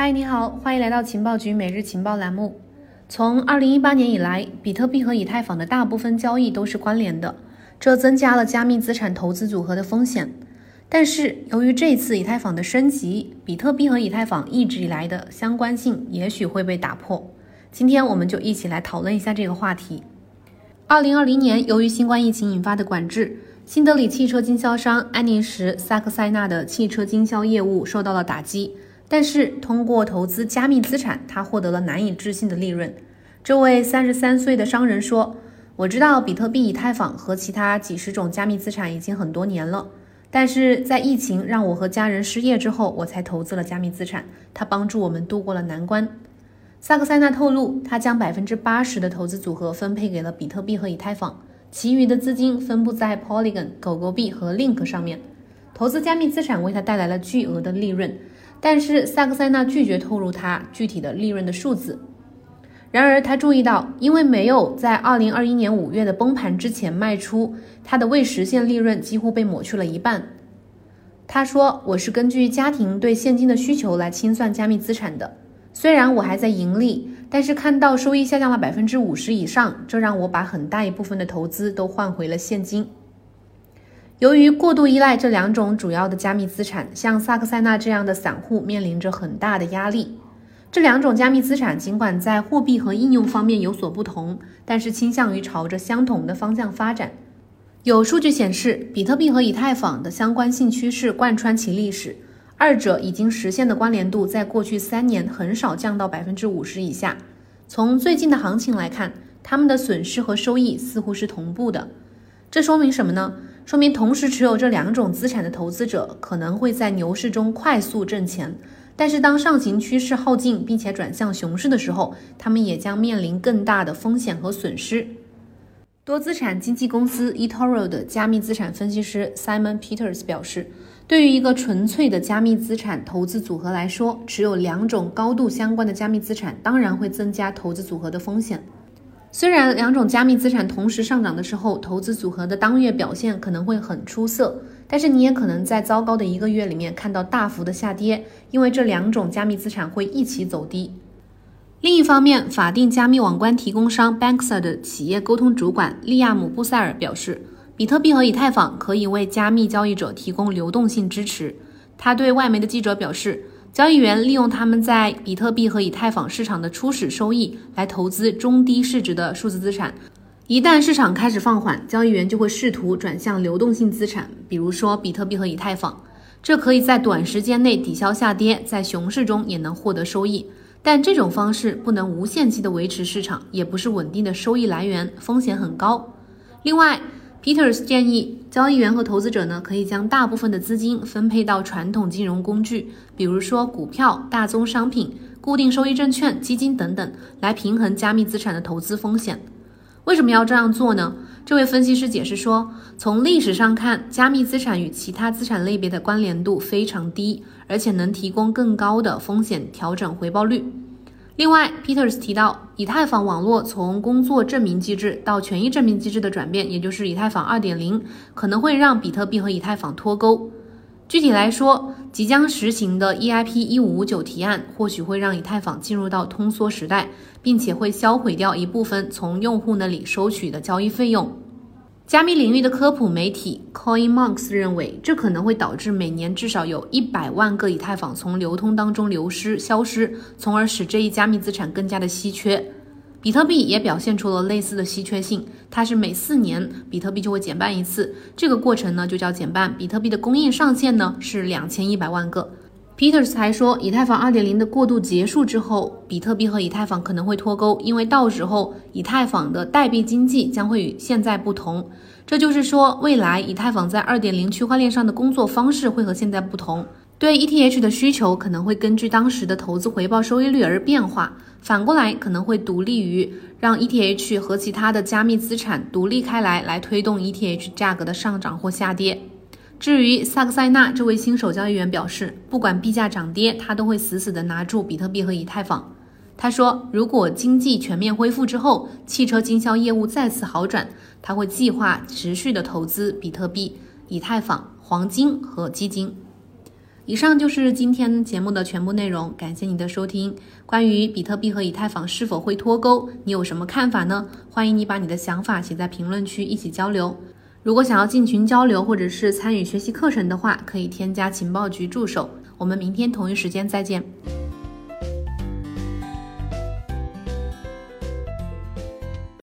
嗨，你好，欢迎来到情报局每日情报栏目。从二零一八年以来，比特币和以太坊的大部分交易都是关联的，这增加了加密资产投资组合的风险。但是，由于这次以太坊的升级，比特币和以太坊一直以来的相关性也许会被打破。今天，我们就一起来讨论一下这个话题。二零二零年，由于新冠疫情引发的管制，新德里汽车经销商安妮什·萨克塞纳的汽车经销业务受到了打击。但是，通过投资加密资产，他获得了难以置信的利润。这位三十三岁的商人说：“我知道比特币、以太坊和其他几十种加密资产已经很多年了，但是在疫情让我和家人失业之后，我才投资了加密资产。它帮助我们度过了难关。”萨克塞纳透露，他将百分之八十的投资组合分配给了比特币和以太坊，其余的资金分布在 Polygon、狗狗币和 Link 上面。投资加密资产为他带来了巨额的利润，但是萨克塞纳拒绝透露他具体的利润的数字。然而，他注意到，因为没有在2021年5月的崩盘之前卖出，他的未实现利润几乎被抹去了一半。他说：“我是根据家庭对现金的需求来清算加密资产的。”虽然我还在盈利，但是看到收益下降了百分之五十以上，这让我把很大一部分的投资都换回了现金。由于过度依赖这两种主要的加密资产，像萨克塞纳这样的散户面临着很大的压力。这两种加密资产尽管在货币和应用方面有所不同，但是倾向于朝着相同的方向发展。有数据显示，比特币和以太坊的相关性趋势贯穿其历史。二者已经实现的关联度，在过去三年很少降到百分之五十以下。从最近的行情来看，他们的损失和收益似乎是同步的。这说明什么呢？说明同时持有这两种资产的投资者可能会在牛市中快速挣钱，但是当上行趋势耗尽并且转向熊市的时候，他们也将面临更大的风险和损失。多资产经纪公司 eToro 的加密资产分析师 Simon Peters 表示。对于一个纯粹的加密资产投资组合来说，持有两种高度相关的加密资产当然会增加投资组合的风险。虽然两种加密资产同时上涨的时候，投资组合的当月表现可能会很出色，但是你也可能在糟糕的一个月里面看到大幅的下跌，因为这两种加密资产会一起走低。另一方面，法定加密网关提供商 Banksa 的企业沟通主管利亚姆·布塞尔表示。比特币和以太坊可以为加密交易者提供流动性支持。他对外媒的记者表示，交易员利用他们在比特币和以太坊市场的初始收益来投资中低市值的数字资产。一旦市场开始放缓，交易员就会试图转向流动性资产，比如说比特币和以太坊。这可以在短时间内抵消下跌，在熊市中也能获得收益。但这种方式不能无限期的维持市场，也不是稳定的收益来源，风险很高。另外，Peters 建议交易员和投资者呢，可以将大部分的资金分配到传统金融工具，比如说股票、大宗商品、固定收益证券、基金等等，来平衡加密资产的投资风险。为什么要这样做呢？这位分析师解释说，从历史上看，加密资产与其他资产类别的关联度非常低，而且能提供更高的风险调整回报率。另外，Peters 提到，以太坊网络从工作证明机制到权益证明机制的转变，也就是以太坊2.0，可能会让比特币和以太坊脱钩。具体来说，即将实行的 EIP 1559提案或许会让以太坊进入到通缩时代，并且会销毁掉一部分从用户那里收取的交易费用。加密领域的科普媒体 CoinMonks 认为，这可能会导致每年至少有一百万个以太坊从流通当中流失、消失，从而使这一加密资产更加的稀缺。比特币也表现出了类似的稀缺性，它是每四年比特币就会减半一次，这个过程呢就叫减半。比特币的供应上限呢是两千一百万个。Peters 还说，以太坊2.0的过渡结束之后，比特币和以太坊可能会脱钩，因为到时候以太坊的代币经济将会与现在不同。这就是说，未来以太坊在2.0区块链上的工作方式会和现在不同，对 ETH 的需求可能会根据当时的投资回报收益率而变化。反过来，可能会独立于让 ETH 和其他的加密资产独立开来，来推动 ETH 价格的上涨或下跌。至于萨克塞纳这位新手交易员表示，不管币价涨跌，他都会死死地拿住比特币和以太坊。他说，如果经济全面恢复之后，汽车经销业务再次好转，他会计划持续的投资比特币、以太坊、黄金和基金。以上就是今天节目的全部内容，感谢你的收听。关于比特币和以太坊是否会脱钩，你有什么看法呢？欢迎你把你的想法写在评论区一起交流。如果想要进群交流或者是参与学习课程的话，可以添加情报局助手。我们明天同一时间再见。